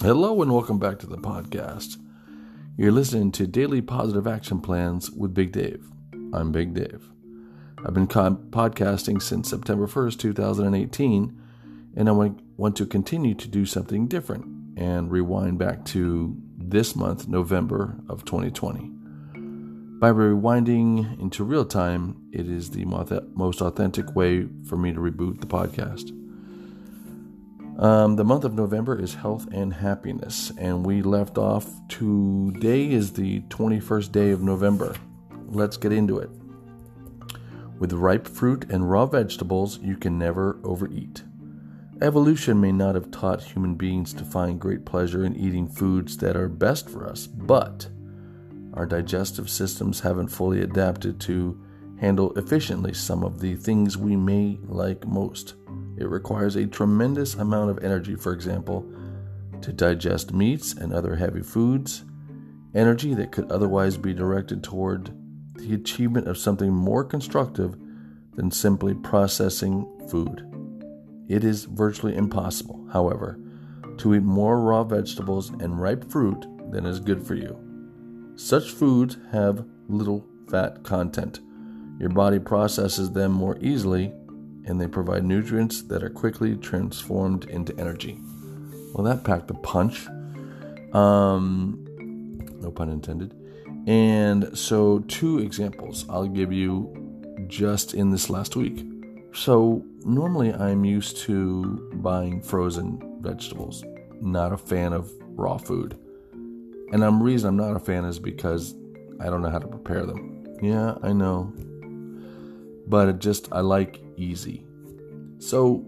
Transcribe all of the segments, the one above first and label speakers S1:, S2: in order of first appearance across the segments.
S1: Hello, and welcome back to the podcast. You're listening to Daily Positive Action Plans with Big Dave. I'm Big Dave. I've been podcasting since September 1st, 2018, and I want to continue to do something different and rewind back to this month, November of 2020. By rewinding into real time, it is the most authentic way for me to reboot the podcast. Um, the month of November is health and happiness, and we left off. Today is the 21st day of November. Let's get into it. With ripe fruit and raw vegetables, you can never overeat. Evolution may not have taught human beings to find great pleasure in eating foods that are best for us, but our digestive systems haven't fully adapted to handle efficiently some of the things we may like most. It requires a tremendous amount of energy, for example, to digest meats and other heavy foods, energy that could otherwise be directed toward the achievement of something more constructive than simply processing food. It is virtually impossible, however, to eat more raw vegetables and ripe fruit than is good for you. Such foods have little fat content. Your body processes them more easily and they provide nutrients that are quickly transformed into energy. Well, that packed a punch. Um, no pun intended. And so, two examples I'll give you just in this last week. So, normally I'm used to buying frozen vegetables, not a fan of raw food. And the reason I'm not a fan is because I don't know how to prepare them. Yeah, I know. But it just, I like easy. So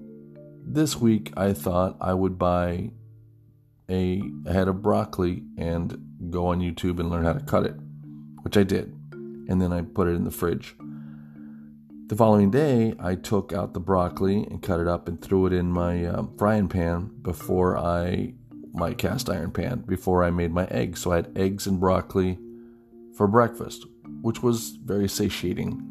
S1: this week I thought I would buy a, a head of broccoli and go on YouTube and learn how to cut it, which I did. And then I put it in the fridge. The following day, I took out the broccoli and cut it up and threw it in my um, frying pan before I, my cast iron pan, before I made my eggs. So I had eggs and broccoli for breakfast, which was very satiating.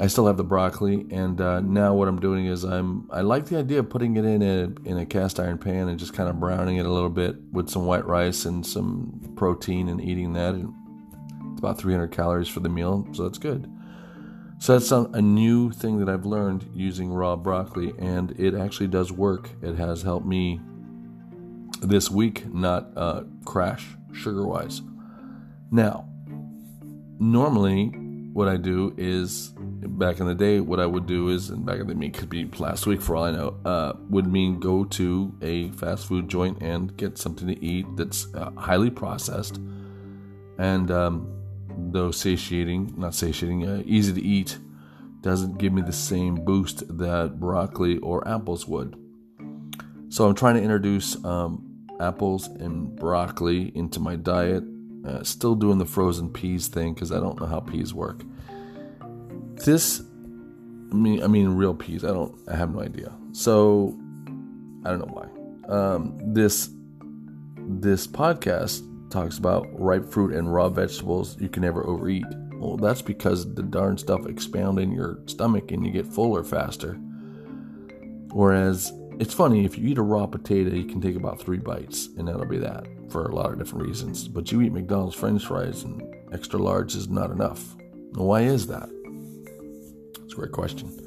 S1: I still have the broccoli, and uh, now what I'm doing is I'm I like the idea of putting it in a in a cast iron pan and just kind of browning it a little bit with some white rice and some protein and eating that. And it's about 300 calories for the meal, so that's good. So that's a new thing that I've learned using raw broccoli, and it actually does work. It has helped me this week not uh, crash sugar wise. Now, normally what I do is back in the day, what I would do is, and back in the mean could be last week for all I know, uh, would mean go to a fast food joint and get something to eat that's uh, highly processed and um, though satiating, not satiating, uh, easy to eat, doesn't give me the same boost that broccoli or apples would. So I'm trying to introduce um, apples and broccoli into my diet. Uh, still doing the frozen peas thing because I don't know how peas work. This, I mean, I mean, real peas. I don't. I have no idea. So, I don't know why. Um, this this podcast talks about ripe fruit and raw vegetables you can never overeat. Well, that's because the darn stuff expound in your stomach and you get fuller faster. Whereas it's funny if you eat a raw potato, you can take about three bites, and that'll be that for a lot of different reasons. But you eat McDonald's French fries, and extra large is not enough. Why is that? It's a great question.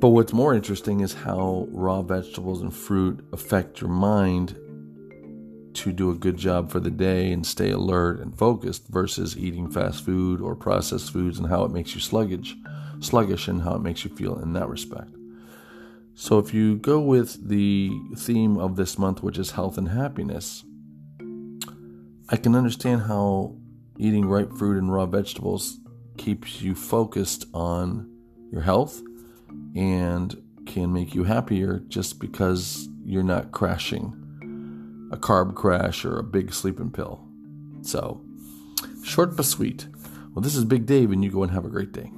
S1: But what's more interesting is how raw vegetables and fruit affect your mind to do a good job for the day and stay alert and focused versus eating fast food or processed foods and how it makes you sluggish, sluggish and how it makes you feel in that respect. So if you go with the theme of this month which is health and happiness, I can understand how eating ripe fruit and raw vegetables keeps you focused on your health and can make you happier just because you're not crashing a carb crash or a big sleeping pill. So, short but sweet. Well, this is Big Dave, and you go and have a great day.